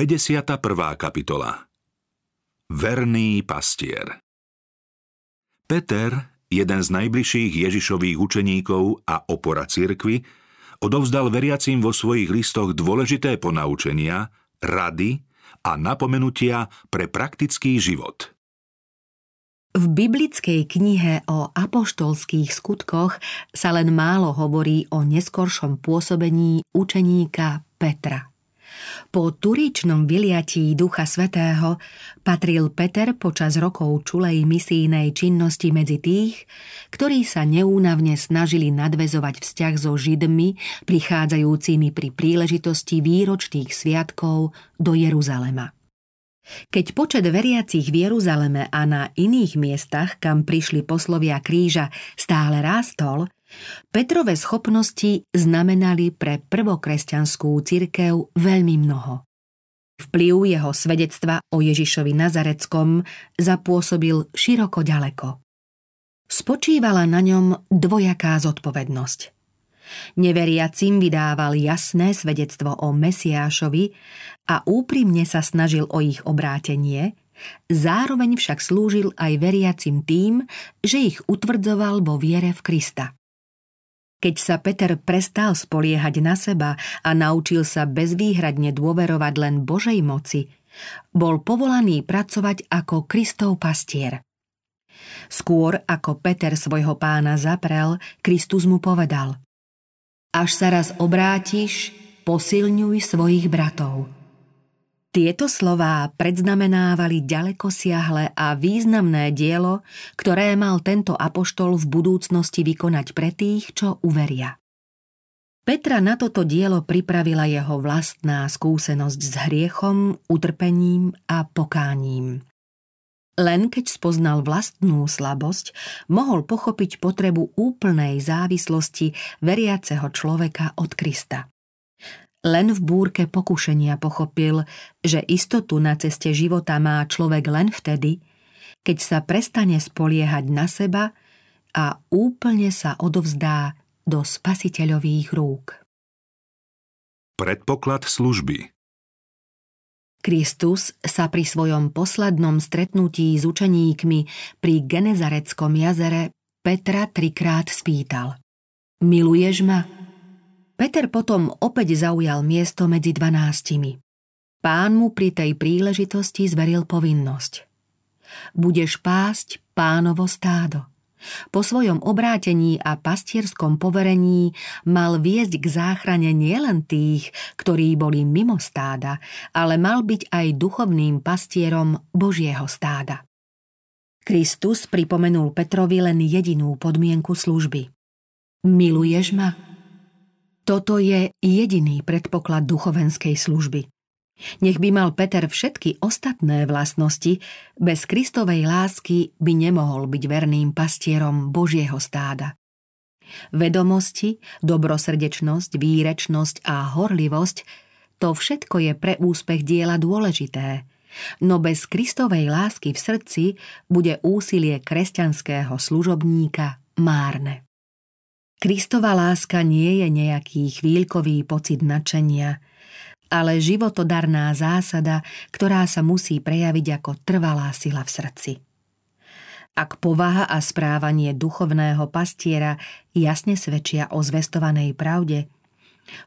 51. kapitola Verný pastier Peter, jeden z najbližších Ježišových učeníkov a opora cirkvy, odovzdal veriacim vo svojich listoch dôležité ponaučenia, rady a napomenutia pre praktický život. V biblickej knihe o apoštolských skutkoch sa len málo hovorí o neskoršom pôsobení učeníka Petra. Po turičnom vyliatí Ducha Svetého patril Peter počas rokov čulej misijnej činnosti medzi tých, ktorí sa neúnavne snažili nadvezovať vzťah so Židmi, prichádzajúcimi pri príležitosti výročných sviatkov do Jeruzalema. Keď počet veriacich v Jeruzaleme a na iných miestach, kam prišli poslovia kríža, stále rástol, Petrove schopnosti znamenali pre prvokresťanskú cirkev veľmi mnoho. Vplyv jeho svedectva o Ježišovi Nazareckom zapôsobil široko ďaleko. Spočívala na ňom dvojaká zodpovednosť. Neveriacim vydával jasné svedectvo o Mesiášovi a úprimne sa snažil o ich obrátenie, zároveň však slúžil aj veriacim tým, že ich utvrdzoval vo viere v Krista. Keď sa Peter prestal spoliehať na seba a naučil sa bezvýhradne dôverovať len Božej moci, bol povolaný pracovať ako Kristov pastier. Skôr ako Peter svojho pána zaprel, Kristus mu povedal Až sa raz obrátiš, posilňuj svojich bratov – tieto slová predznamenávali ďaleko siahle a významné dielo, ktoré mal tento apoštol v budúcnosti vykonať pre tých, čo uveria. Petra na toto dielo pripravila jeho vlastná skúsenosť s hriechom, utrpením a pokáním. Len keď spoznal vlastnú slabosť, mohol pochopiť potrebu úplnej závislosti veriaceho človeka od Krista. Len v búrke pokušenia pochopil, že istotu na ceste života má človek len vtedy, keď sa prestane spoliehať na seba a úplne sa odovzdá do spasiteľových rúk. Predpoklad služby Kristus sa pri svojom poslednom stretnutí s učeníkmi pri Genezareckom jazere Petra trikrát spýtal Miluješ ma? Peter potom opäť zaujal miesto medzi dvanáctimi. Pán mu pri tej príležitosti zveril povinnosť. Budeš pásť pánovo stádo. Po svojom obrátení a pastierskom poverení mal viesť k záchrane nielen tých, ktorí boli mimo stáda, ale mal byť aj duchovným pastierom Božieho stáda. Kristus pripomenul Petrovi len jedinú podmienku služby. Miluješ ma? Toto je jediný predpoklad duchovenskej služby. Nech by mal Peter všetky ostatné vlastnosti, bez Kristovej lásky by nemohol byť verným pastierom Božieho stáda. Vedomosti, dobrosrdečnosť, výrečnosť a horlivosť to všetko je pre úspech diela dôležité, no bez Kristovej lásky v srdci bude úsilie kresťanského služobníka márne. Kristova láska nie je nejaký chvíľkový pocit nadšenia, ale životodarná zásada, ktorá sa musí prejaviť ako trvalá sila v srdci. Ak povaha a správanie duchovného pastiera jasne svedčia o zvestovanej pravde,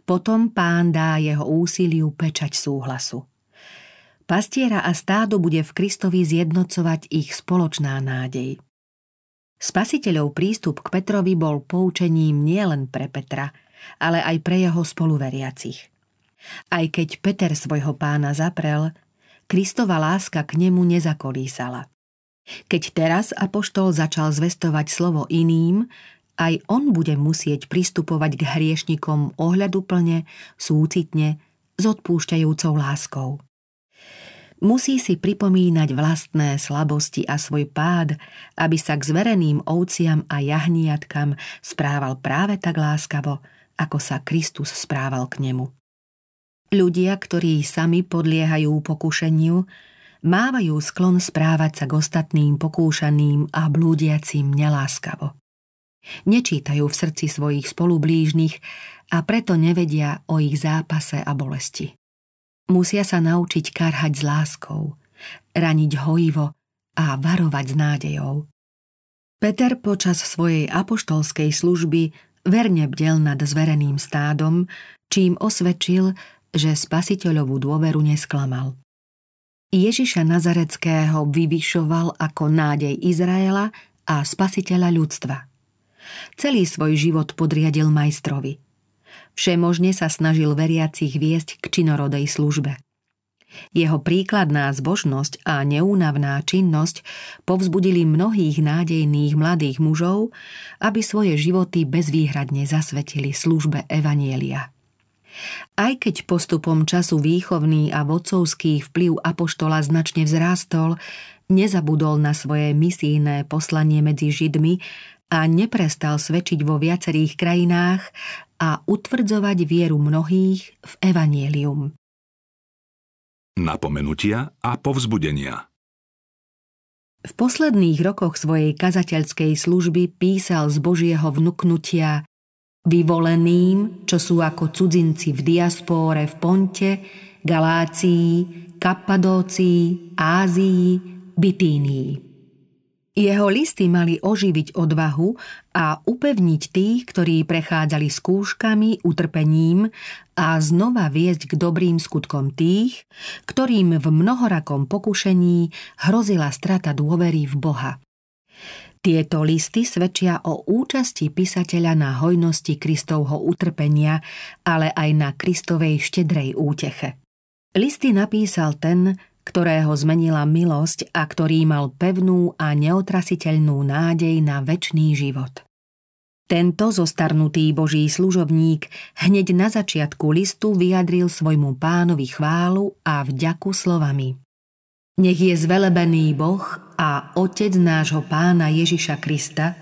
potom pán dá jeho úsiliu pečať súhlasu. Pastiera a stádo bude v Kristovi zjednocovať ich spoločná nádej. Spasiteľov prístup k Petrovi bol poučením nielen pre Petra, ale aj pre jeho spoluveriacich. Aj keď Peter svojho pána zaprel, Kristova láska k nemu nezakolísala. Keď teraz apoštol začal zvestovať slovo iným, aj on bude musieť pristupovať k hriešnikom ohľaduplne, súcitne, s odpúšťajúcou láskou. Musí si pripomínať vlastné slabosti a svoj pád, aby sa k zvereným ovciam a jahniatkam správal práve tak láskavo, ako sa Kristus správal k nemu. Ľudia, ktorí sami podliehajú pokušeniu, mávajú sklon správať sa k ostatným pokúšaným a blúdiacim neláskavo. Nečítajú v srdci svojich spolublížnych a preto nevedia o ich zápase a bolesti. Musia sa naučiť karhať s láskou, raniť hojivo a varovať s nádejou. Peter počas svojej apoštolskej služby verne bdel nad zvereným stádom, čím osvedčil, že spasiteľovú dôveru nesklamal. Ježiša Nazareckého vyvyšoval ako nádej Izraela a spasiteľa ľudstva. Celý svoj život podriadil majstrovi. Všemožne sa snažil veriacich viesť k činorodej službe. Jeho príkladná zbožnosť a neúnavná činnosť povzbudili mnohých nádejných mladých mužov, aby svoje životy bezvýhradne zasvetili službe Evanielia. Aj keď postupom času výchovný a vodcovský vplyv apoštola značne vzrástol, nezabudol na svoje misijné poslanie medzi Židmi a neprestal svedčiť vo viacerých krajinách a utvrdzovať vieru mnohých v evanielium. Napomenutia a povzbudenia V posledných rokoch svojej kazateľskej služby písal z Božieho vnuknutia vyvoleným, čo sú ako cudzinci v diaspóre v Ponte, Galácii, Kappadócii, Ázii, Bitínii. Jeho listy mali oživiť odvahu a upevniť tých, ktorí prechádzali skúškami, utrpením a znova viesť k dobrým skutkom tých, ktorým v mnohorakom pokušení hrozila strata dôvery v Boha. Tieto listy svedčia o účasti písateľa na hojnosti Kristovho utrpenia, ale aj na Kristovej štedrej úteche. Listy napísal ten, ktorého zmenila milosť a ktorý mal pevnú a neotrasiteľnú nádej na väčší život. Tento zostarnutý boží služobník hneď na začiatku listu vyjadril svojmu pánovi chválu a vďaku slovami. Nech je zvelebený Boh a Otec nášho pána Ježiša Krista,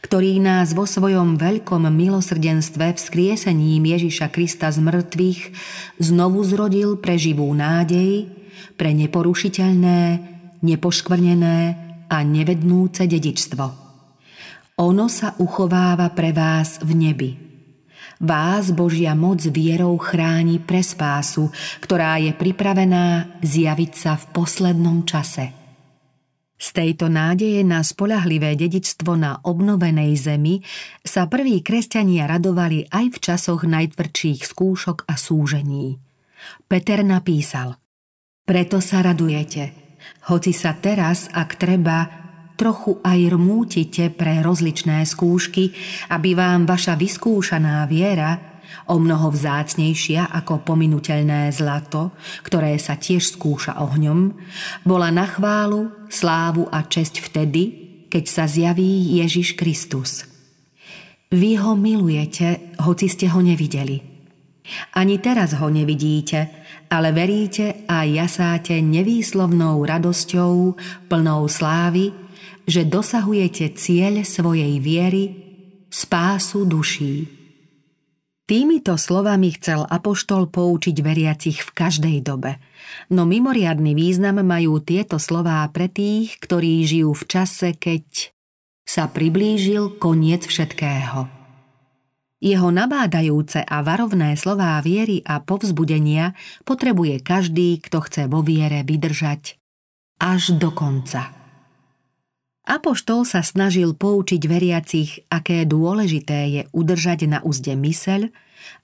ktorý nás vo svojom veľkom milosrdenstve vzkriesením Ježiša Krista z mŕtvych znovu zrodil pre živú nádej, pre neporušiteľné, nepoškvrnené a nevednúce dedičstvo. Ono sa uchováva pre vás v nebi – Vás Božia moc vierou chráni pre spásu, ktorá je pripravená zjaviť sa v poslednom čase. Z tejto nádeje na spolahlivé dedičstvo na obnovenej zemi sa prví kresťania radovali aj v časoch najtvrdších skúšok a súžení. Peter napísal Preto sa radujete, hoci sa teraz, ak treba, trochu aj rmútite pre rozličné skúšky, aby vám vaša vyskúšaná viera, o mnoho vzácnejšia ako pominuteľné zlato, ktoré sa tiež skúša ohňom, bola na chválu, slávu a česť vtedy, keď sa zjaví Ježiš Kristus. Vy ho milujete, hoci ste ho nevideli. Ani teraz ho nevidíte, ale veríte a jasáte nevýslovnou radosťou, plnou slávy, že dosahujete cieľ svojej viery, spásu duší. Týmito slovami chcel Apoštol poučiť veriacich v každej dobe, no mimoriadný význam majú tieto slová pre tých, ktorí žijú v čase, keď sa priblížil koniec všetkého. Jeho nabádajúce a varovné slová viery a povzbudenia potrebuje každý, kto chce vo viere vydržať až do konca. Apoštol sa snažil poučiť veriacich, aké dôležité je udržať na úzde myseľ,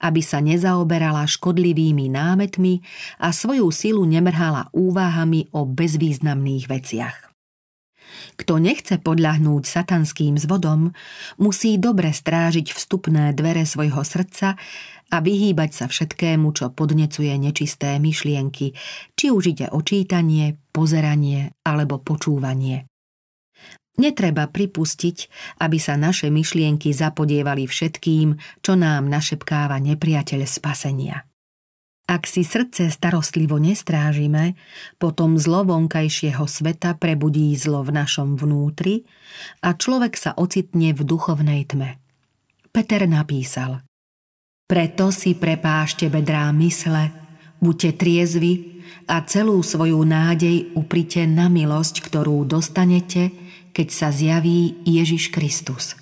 aby sa nezaoberala škodlivými námetmi a svoju silu nemrhala úvahami o bezvýznamných veciach. Kto nechce podľahnúť satanským zvodom, musí dobre strážiť vstupné dvere svojho srdca a vyhýbať sa všetkému, čo podnecuje nečisté myšlienky, či už ide o čítanie, pozeranie alebo počúvanie. Netreba pripustiť, aby sa naše myšlienky zapodievali všetkým, čo nám našepkáva nepriateľ spasenia. Ak si srdce starostlivo nestrážime, potom zlo vonkajšieho sveta prebudí zlo v našom vnútri a človek sa ocitne v duchovnej tme. Peter napísal Preto si prepášte bedrá mysle, buďte triezvi a celú svoju nádej uprite na milosť, ktorú dostanete – keď sa zjaví Ježiš Kristus.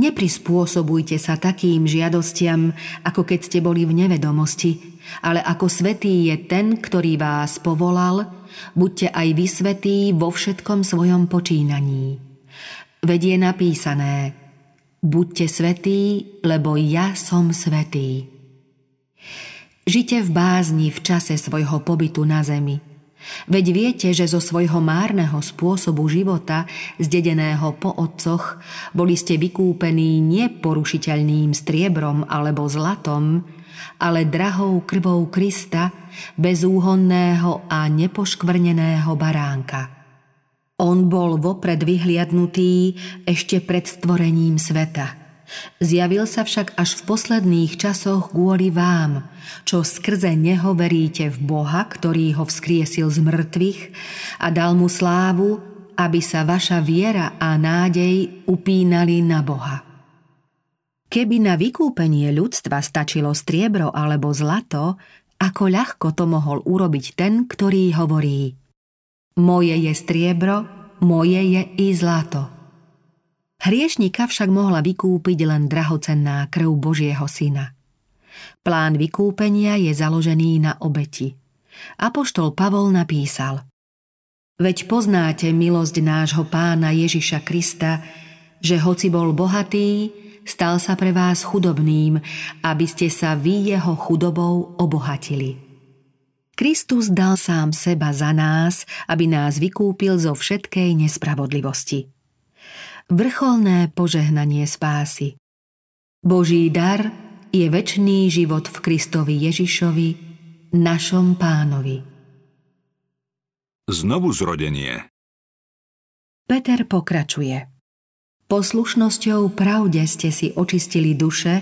Neprispôsobujte sa takým žiadostiam, ako keď ste boli v nevedomosti, ale ako svetý je ten, ktorý vás povolal, buďte aj vy svetí vo všetkom svojom počínaní. Veď je napísané, buďte svetí, lebo ja som svetý. Žite v bázni v čase svojho pobytu na zemi – Veď viete, že zo svojho márneho spôsobu života, zdedeného po otcoch, boli ste vykúpení neporušiteľným striebrom alebo zlatom, ale drahou krvou Krista, bezúhonného a nepoškvrneného baránka. On bol vopred vyhliadnutý ešte pred stvorením sveta – Zjavil sa však až v posledných časoch kvôli vám, čo skrze neho veríte v Boha, ktorý ho vzkriesil z mŕtvych a dal mu slávu, aby sa vaša viera a nádej upínali na Boha. Keby na vykúpenie ľudstva stačilo striebro alebo zlato, ako ľahko to mohol urobiť ten, ktorý hovorí Moje je striebro, moje je i zlato – Hriešnika však mohla vykúpiť len drahocenná krv Božieho syna. Plán vykúpenia je založený na obeti. Apoštol Pavol napísal Veď poznáte milosť nášho pána Ježiša Krista, že hoci bol bohatý, stal sa pre vás chudobným, aby ste sa vy jeho chudobou obohatili. Kristus dal sám seba za nás, aby nás vykúpil zo všetkej nespravodlivosti vrcholné požehnanie spásy. Boží dar je väčší život v Kristovi Ježišovi, našom pánovi. Znovu zrodenie Peter pokračuje. Poslušnosťou pravde ste si očistili duše,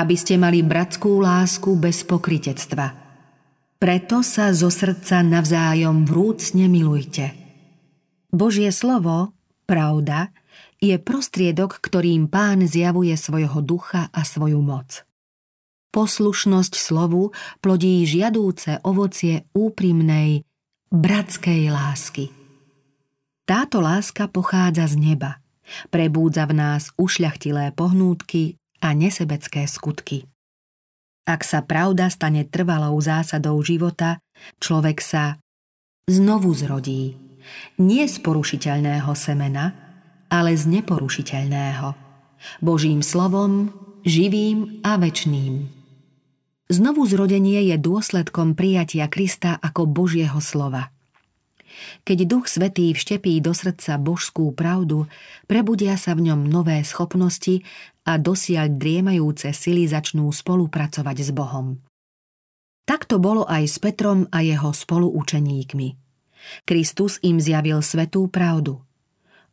aby ste mali bratskú lásku bez pokritectva. Preto sa zo srdca navzájom vrúcne milujte. Božie slovo, pravda, je prostriedok, ktorým pán zjavuje svojho ducha a svoju moc. Poslušnosť slovu plodí žiadúce ovocie úprimnej, bratskej lásky. Táto láska pochádza z neba, prebúdza v nás ušľachtilé pohnútky a nesebecké skutky. Ak sa pravda stane trvalou zásadou života, človek sa znovu zrodí, nie z porušiteľného semena, ale z neporušiteľného. Božím slovom, živým a večným. Znovu zrodenie je dôsledkom prijatia Krista ako Božieho slova. Keď Duch Svetý vštepí do srdca božskú pravdu, prebudia sa v ňom nové schopnosti a dosiaľ driemajúce sily začnú spolupracovať s Bohom. Tak to bolo aj s Petrom a jeho spoluučeníkmi. Kristus im zjavil svetú pravdu.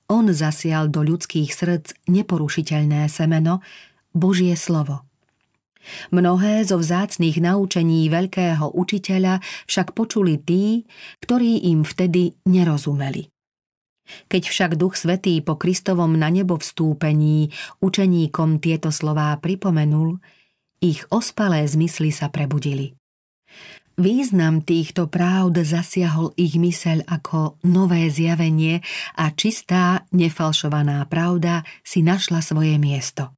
On zasial do ľudských srdc neporušiteľné semeno, Božie slovo. Mnohé zo vzácných naučení veľkého učiteľa však počuli tí, ktorí im vtedy nerozumeli. Keď však Duch Svetý po Kristovom na nebo vstúpení učeníkom tieto slová pripomenul, ich ospalé zmysly sa prebudili. Význam týchto právd zasiahol ich myseľ ako nové zjavenie a čistá, nefalšovaná pravda si našla svoje miesto.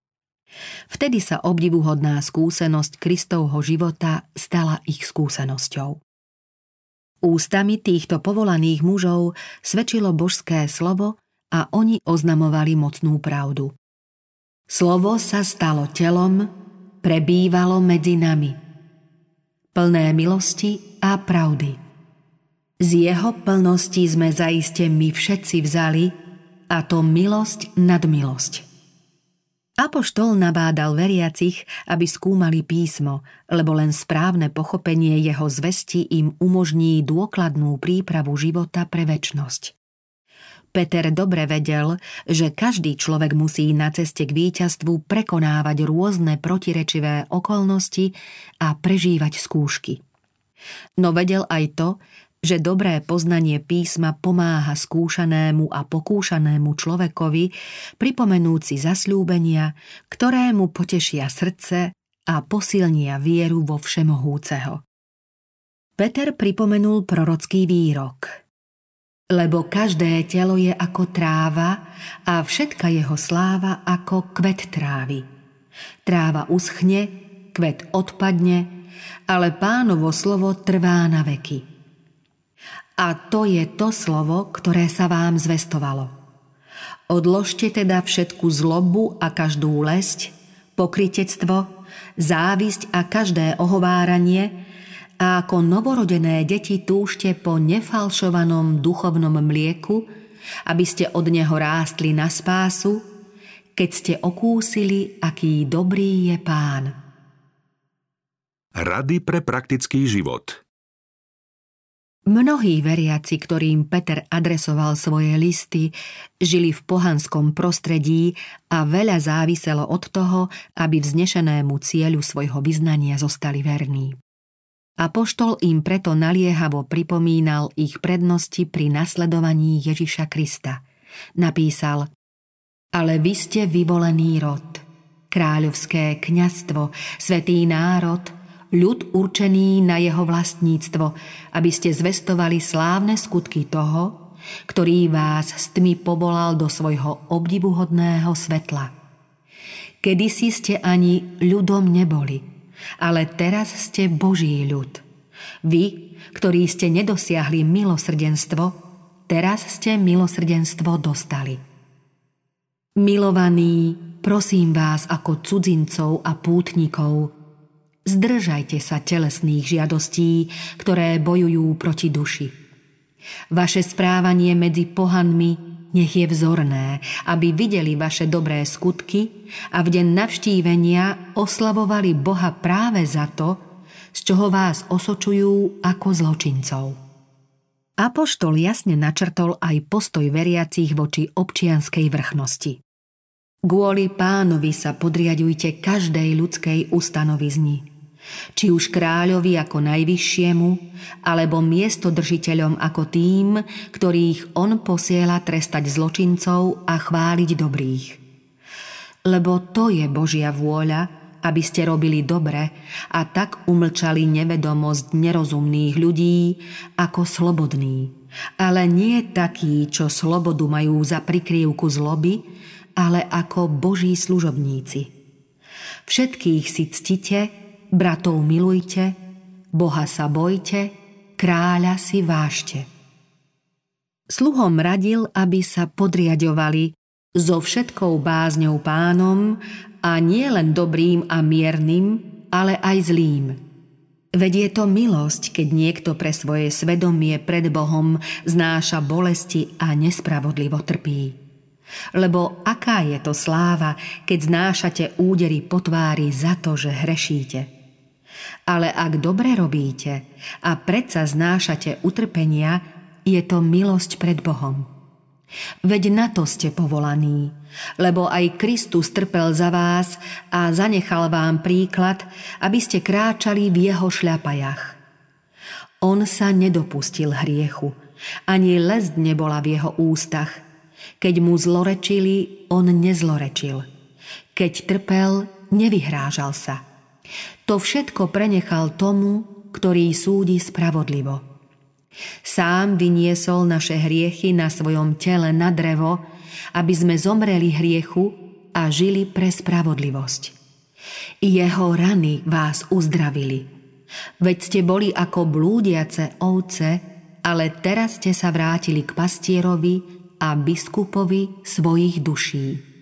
Vtedy sa obdivuhodná skúsenosť Kristovho života stala ich skúsenosťou. Ústami týchto povolaných mužov svedčilo božské slovo a oni oznamovali mocnú pravdu. Slovo sa stalo telom, prebývalo medzi nami – plné milosti a pravdy. Z jeho plnosti sme zaiste my všetci vzali, a to milosť nad milosť. Apoštol nabádal veriacich, aby skúmali písmo, lebo len správne pochopenie jeho zvesti im umožní dôkladnú prípravu života pre väčnosť. Peter dobre vedel, že každý človek musí na ceste k víťazstvu prekonávať rôzne protirečivé okolnosti a prežívať skúšky. No vedel aj to, že dobré poznanie písma pomáha skúšanému a pokúšanému človekovi pripomenúci zasľúbenia, ktoré mu potešia srdce a posilnia vieru vo všemohúceho. Peter pripomenul prorocký výrok – lebo každé telo je ako tráva a všetka jeho sláva ako kvet trávy. Tráva uschne, kvet odpadne ale pánovo slovo trvá na veky. A to je to slovo, ktoré sa vám zvestovalo. Odložte teda všetku zlobu a každú lesť, pokritectvo, závisť a každé ohováranie a ako novorodené deti túžte po nefalšovanom duchovnom mlieku, aby ste od neho rástli na spásu, keď ste okúsili, aký dobrý je pán. Rady pre praktický život Mnohí veriaci, ktorým Peter adresoval svoje listy, žili v pohanskom prostredí a veľa záviselo od toho, aby vznešenému cieľu svojho vyznania zostali verní. Apoštol im preto naliehavo pripomínal ich prednosti pri nasledovaní Ježiša Krista. Napísal Ale vy ste vyvolený rod, kráľovské kňastvo, svetý národ, ľud určený na jeho vlastníctvo, aby ste zvestovali slávne skutky toho, ktorý vás s tmy povolal do svojho obdivuhodného svetla. Kedysi ste ani ľudom neboli, ale teraz ste Boží ľud. Vy, ktorí ste nedosiahli milosrdenstvo, teraz ste milosrdenstvo dostali. Milovaní, prosím vás ako cudzincov a pútnikov, Zdržajte sa telesných žiadostí, ktoré bojujú proti duši. Vaše správanie medzi pohanmi nech je vzorné, aby videli vaše dobré skutky a v deň navštívenia oslavovali Boha práve za to, z čoho vás osočujú ako zločincov. Apoštol jasne načrtol aj postoj veriacich voči občianskej vrchnosti. Kvôli pánovi sa podriadujte každej ľudskej ustanovizni – či už kráľovi ako najvyššiemu, alebo miestodržiteľom ako tým, ktorých on posiela trestať zločincov a chváliť dobrých. Lebo to je Božia vôľa, aby ste robili dobre a tak umlčali nevedomosť nerozumných ľudí ako slobodní. Ale nie takí, čo slobodu majú za prikryvku zloby, ale ako Boží služobníci. Všetkých si ctite, Bratov milujte, Boha sa bojte, kráľa si vážte. Sluhom radil, aby sa podriadovali so všetkou bázňou pánom a nie len dobrým a miernym, ale aj zlým. Veď je to milosť, keď niekto pre svoje svedomie pred Bohom znáša bolesti a nespravodlivo trpí. Lebo aká je to sláva, keď znášate údery po tvári za to, že hrešíte – ale ak dobre robíte a predsa znášate utrpenia, je to milosť pred Bohom. Veď na to ste povolaní, lebo aj Kristus trpel za vás a zanechal vám príklad, aby ste kráčali v jeho šľapajach. On sa nedopustil hriechu, ani lesť nebola v jeho ústach. Keď mu zlorečili, on nezlorečil. Keď trpel, nevyhrážal sa – to všetko prenechal tomu, ktorý súdi spravodlivo. Sám vyniesol naše hriechy na svojom tele na drevo, aby sme zomreli hriechu a žili pre spravodlivosť. Jeho rany vás uzdravili. Veď ste boli ako blúdiace ovce, ale teraz ste sa vrátili k pastierovi a biskupovi svojich duší.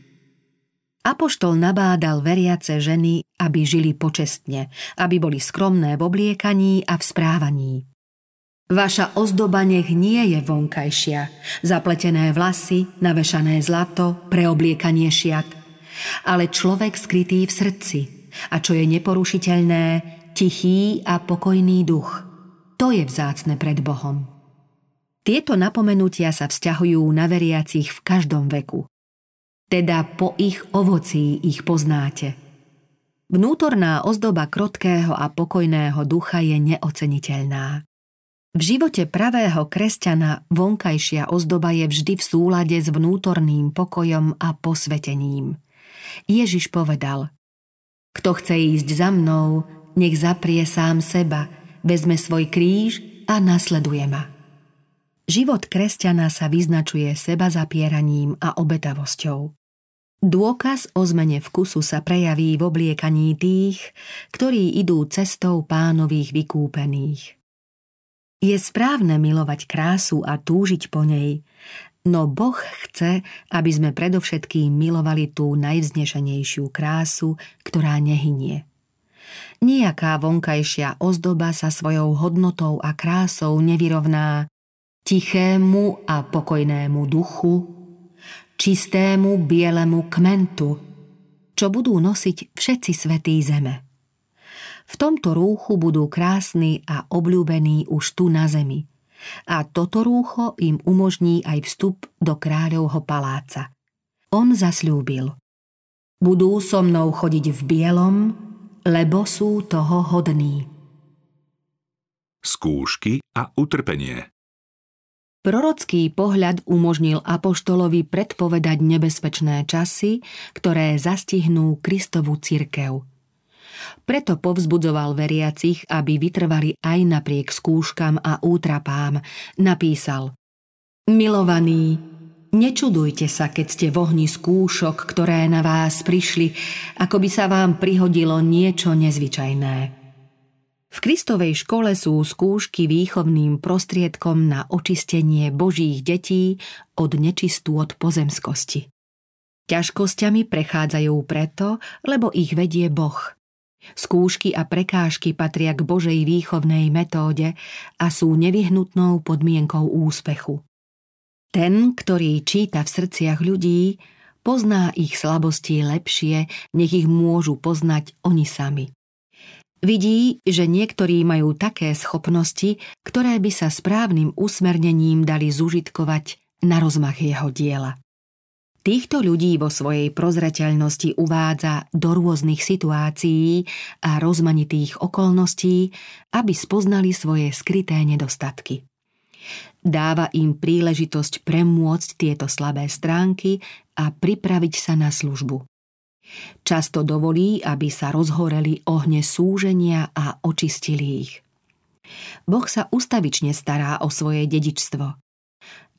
Apoštol nabádal veriace ženy, aby žili počestne, aby boli skromné v obliekaní a v správaní. Vaša ozdoba nech nie je vonkajšia, zapletené vlasy, navešané zlato, preobliekanie šiat, ale človek skrytý v srdci a čo je neporušiteľné, tichý a pokojný duch. To je vzácne pred Bohom. Tieto napomenutia sa vzťahujú na veriacich v každom veku teda po ich ovocí ich poznáte. Vnútorná ozdoba krotkého a pokojného ducha je neoceniteľná. V živote pravého kresťana vonkajšia ozdoba je vždy v súlade s vnútorným pokojom a posvetením. Ježiš povedal Kto chce ísť za mnou, nech zaprie sám seba, vezme svoj kríž a nasleduje ma. Život kresťana sa vyznačuje seba zapieraním a obetavosťou. Dôkaz o zmene vkusu sa prejaví v obliekaní tých, ktorí idú cestou pánových vykúpených. Je správne milovať krásu a túžiť po nej, no Boh chce, aby sme predovšetkým milovali tú najvznešenejšiu krásu, ktorá nehynie. Nijaká vonkajšia ozdoba sa svojou hodnotou a krásou nevyrovná tichému a pokojnému duchu, čistému bielemu kmentu, čo budú nosiť všetci svetí zeme. V tomto rúchu budú krásni a obľúbení už tu na zemi. A toto rúcho im umožní aj vstup do kráľovho paláca. On zasľúbil. Budú so mnou chodiť v bielom, lebo sú toho hodní. Skúšky a utrpenie Prorocký pohľad umožnil apoštolovi predpovedať nebezpečné časy, ktoré zastihnú Kristovú cirkev. Preto povzbudzoval veriacich, aby vytrvali aj napriek skúškam a útrapám. Napísal Milovaní, nečudujte sa, keď ste v ohni skúšok, ktoré na vás prišli, ako by sa vám prihodilo niečo nezvyčajné. V Kristovej škole sú skúšky výchovným prostriedkom na očistenie Božích detí od nečistôt pozemskosti. Ťažkosťami prechádzajú preto, lebo ich vedie Boh. Skúšky a prekážky patria k Božej výchovnej metóde a sú nevyhnutnou podmienkou úspechu. Ten, ktorý číta v srdciach ľudí, pozná ich slabosti lepšie, nech ich môžu poznať oni sami. Vidí, že niektorí majú také schopnosti, ktoré by sa správnym usmernením dali zužitkovať na rozmach jeho diela. Týchto ľudí vo svojej prozreteľnosti uvádza do rôznych situácií a rozmanitých okolností, aby spoznali svoje skryté nedostatky. Dáva im príležitosť premôcť tieto slabé stránky a pripraviť sa na službu. Často dovolí, aby sa rozhoreli ohne súženia a očistili ich. Boh sa ustavične stará o svoje dedičstvo.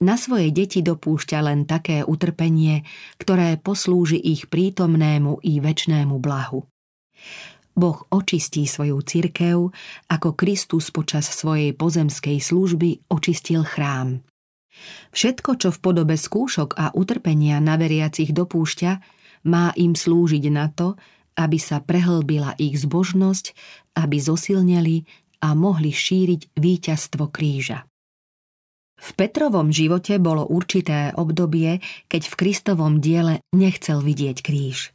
Na svoje deti dopúšťa len také utrpenie, ktoré poslúži ich prítomnému i väčnému blahu. Boh očistí svoju cirkev, ako Kristus počas svojej pozemskej služby očistil chrám. Všetko, čo v podobe skúšok a utrpenia na veriacich dopúšťa, má im slúžiť na to, aby sa prehlbila ich zbožnosť, aby zosilneli a mohli šíriť víťazstvo kríža. V Petrovom živote bolo určité obdobie, keď v Kristovom diele nechcel vidieť kríž.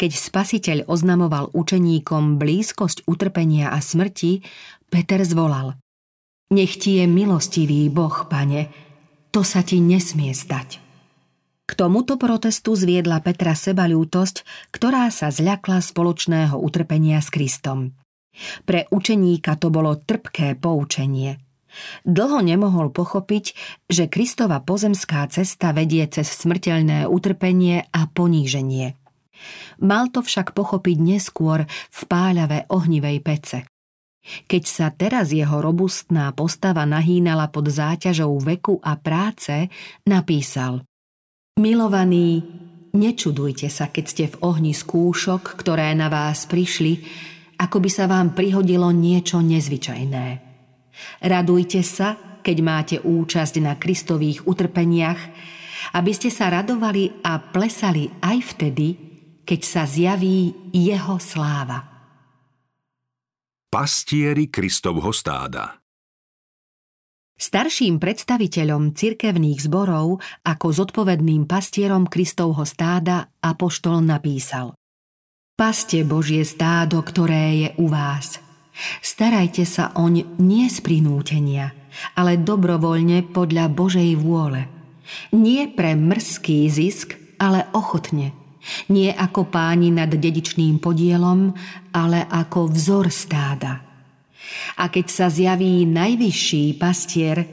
Keď spasiteľ oznamoval učeníkom blízkosť utrpenia a smrti, Peter zvolal Nech ti je milostivý Boh, pane, to sa ti nesmie stať. K tomuto protestu zviedla Petra sebalútosť, ktorá sa zľakla spoločného utrpenia s Kristom. Pre učeníka to bolo trpké poučenie. Dlho nemohol pochopiť, že Kristova pozemská cesta vedie cez smrteľné utrpenie a poníženie. Mal to však pochopiť neskôr v páľave ohnivej pece. Keď sa teraz jeho robustná postava nahínala pod záťažou veku a práce, napísal Milovaní, nečudujte sa, keď ste v ohni skúšok, ktoré na vás prišli, ako by sa vám prihodilo niečo nezvyčajné. Radujte sa, keď máte účasť na Kristových utrpeniach, aby ste sa radovali a plesali aj vtedy, keď sa zjaví jeho sláva. Pastieri Kristovho stáda Starším predstaviteľom cirkevných zborov ako zodpovedným pastierom Kristovho stáda apoštol napísal Paste Božie stádo, ktoré je u vás. Starajte sa oň nie z prinútenia, ale dobrovoľne podľa Božej vôle. Nie pre mrzký zisk, ale ochotne. Nie ako páni nad dedičným podielom, ale ako vzor stáda – a keď sa zjaví najvyšší pastier,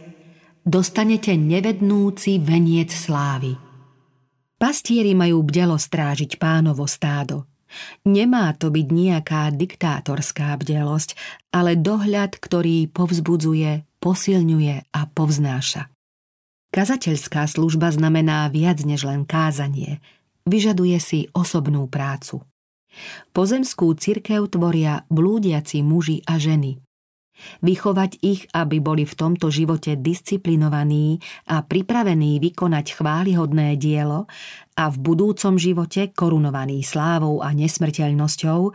dostanete nevednúci veniec slávy. Pastieri majú bdelo strážiť pánovo stádo. Nemá to byť nejaká diktátorská bdelosť, ale dohľad, ktorý povzbudzuje, posilňuje a povznáša. Kazateľská služba znamená viac než len kázanie. vyžaduje si osobnú prácu. Pozemskú cirkev tvoria blúdiaci muži a ženy. Vychovať ich, aby boli v tomto živote disciplinovaní a pripravení vykonať chválihodné dielo a v budúcom živote korunovaný slávou a nesmrteľnosťou,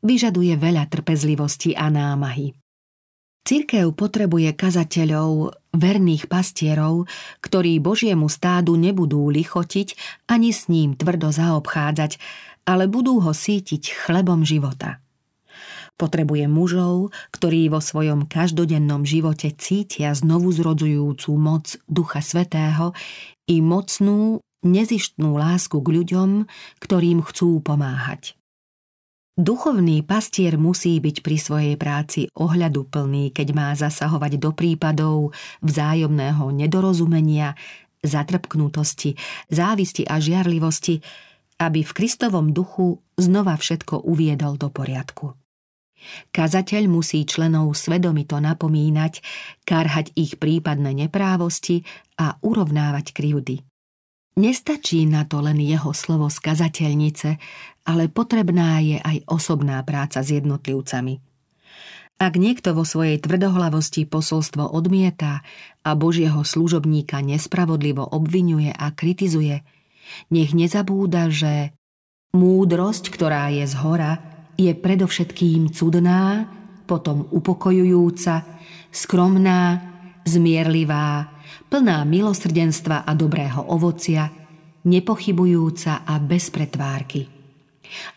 vyžaduje veľa trpezlivosti a námahy. Cirkev potrebuje kazateľov, verných pastierov, ktorí Božiemu stádu nebudú lichotiť ani s ním tvrdo zaobchádzať, ale budú ho sítiť chlebom života. Potrebuje mužov, ktorí vo svojom každodennom živote cítia znovu zrodzujúcu moc Ducha Svetého i mocnú, nezištnú lásku k ľuďom, ktorým chcú pomáhať. Duchovný pastier musí byť pri svojej práci ohľadu plný, keď má zasahovať do prípadov vzájomného nedorozumenia, zatrpknutosti, závisti a žiarlivosti, aby v Kristovom duchu znova všetko uviedol do poriadku. Kazateľ musí členov svedomito napomínať, karhať ich prípadné neprávosti a urovnávať krivdy. Nestačí na to len jeho slovo z kazateľnice, ale potrebná je aj osobná práca s jednotlivcami. Ak niekto vo svojej tvrdohlavosti posolstvo odmieta a Božieho služobníka nespravodlivo obvinuje a kritizuje, nech nezabúda, že múdrosť, ktorá je z hora, je predovšetkým cudná, potom upokojujúca, skromná, zmierlivá, plná milosrdenstva a dobrého ovocia, nepochybujúca a bez pretvárky.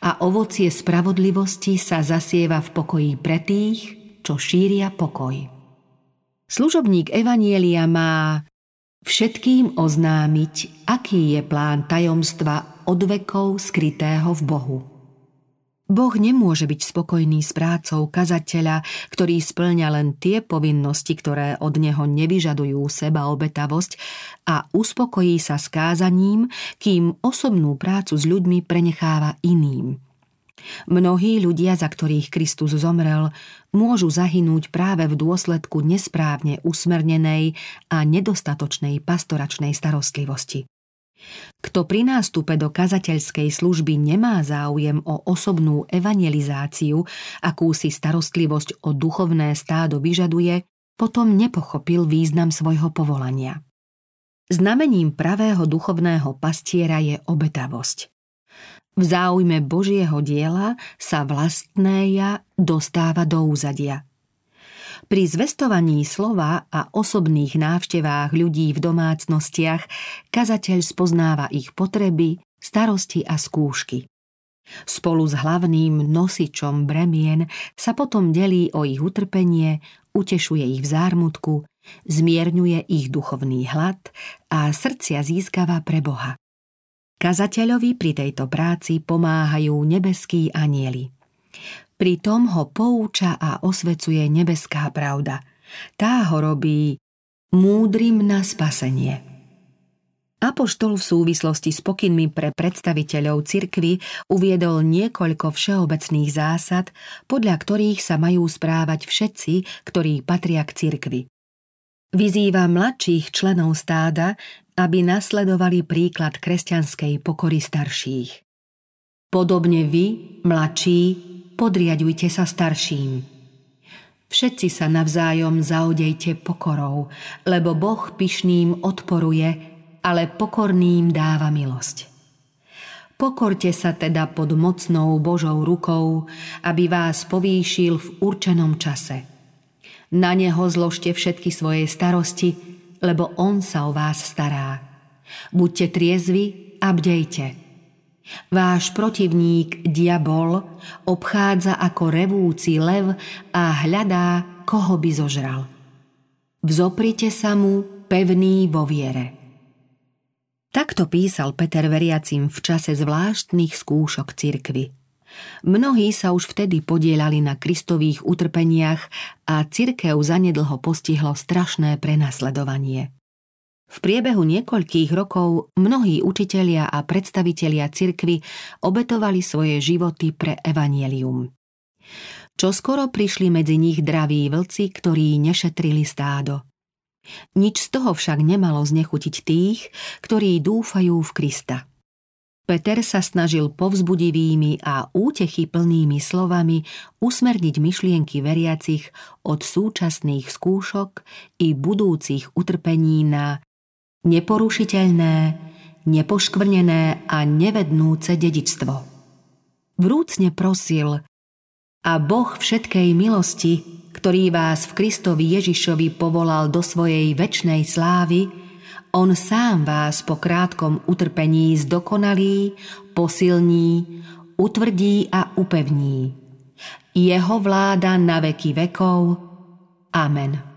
A ovocie spravodlivosti sa zasieva v pokoji pre tých, čo šíria pokoj. Služobník Evanielia má všetkým oznámiť, aký je plán tajomstva od vekov skrytého v Bohu. Boh nemôže byť spokojný s prácou kazateľa, ktorý splňa len tie povinnosti, ktoré od neho nevyžadujú seba obetavosť a uspokojí sa s kázaním, kým osobnú prácu s ľuďmi prenecháva iným. Mnohí ľudia, za ktorých Kristus zomrel, môžu zahynúť práve v dôsledku nesprávne usmernenej a nedostatočnej pastoračnej starostlivosti. Kto pri nástupe do kazateľskej služby nemá záujem o osobnú evangelizáciu, akúsi starostlivosť o duchovné stádo vyžaduje, potom nepochopil význam svojho povolania. Znamením pravého duchovného pastiera je obetavosť. V záujme Božieho diela sa vlastné ja dostáva do úzadia – pri zvestovaní slova a osobných návštevách ľudí v domácnostiach kazateľ spoznáva ich potreby, starosti a skúšky. Spolu s hlavným nosičom bremien sa potom delí o ich utrpenie, utešuje ich v zármutku, zmierňuje ich duchovný hlad a srdcia získava pre Boha. Kazateľovi pri tejto práci pomáhajú nebeskí anieli. Pritom ho pouča a osvecuje nebeská pravda. Tá ho robí múdrym na spasenie. Apoštol v súvislosti s pokynmi pre predstaviteľov cirkvy uviedol niekoľko všeobecných zásad, podľa ktorých sa majú správať všetci, ktorí patria k cirkvi. Vyzýva mladších členov stáda, aby nasledovali príklad kresťanskej pokory starších. Podobne vy, mladší, podriadujte sa starším. Všetci sa navzájom zaodejte pokorou, lebo Boh pyšným odporuje, ale pokorným dáva milosť. Pokorte sa teda pod mocnou Božou rukou, aby vás povýšil v určenom čase. Na neho zložte všetky svoje starosti, lebo on sa o vás stará. Buďte triezvi a bdejte – Váš protivník, diabol, obchádza ako revúci lev a hľadá, koho by zožral. Vzoprite sa mu pevný vo viere. Takto písal Peter veriacim v čase zvláštnych skúšok cirkvy. Mnohí sa už vtedy podielali na kristových utrpeniach a cirkev zanedlho postihlo strašné prenasledovanie. V priebehu niekoľkých rokov mnohí učitelia a predstavitelia cirkvy obetovali svoje životy pre evanielium. Čo skoro prišli medzi nich draví vlci, ktorí nešetrili stádo. Nič z toho však nemalo znechutiť tých, ktorí dúfajú v Krista. Peter sa snažil povzbudivými a útechy plnými slovami usmerniť myšlienky veriacich od súčasných skúšok i budúcich utrpení na neporušiteľné, nepoškvrnené a nevednúce dedičstvo. Vrúcne prosil a Boh všetkej milosti, ktorý vás v Kristovi Ježišovi povolal do svojej väčšnej slávy, on sám vás po krátkom utrpení zdokonalí, posilní, utvrdí a upevní. Jeho vláda na veky vekov. Amen.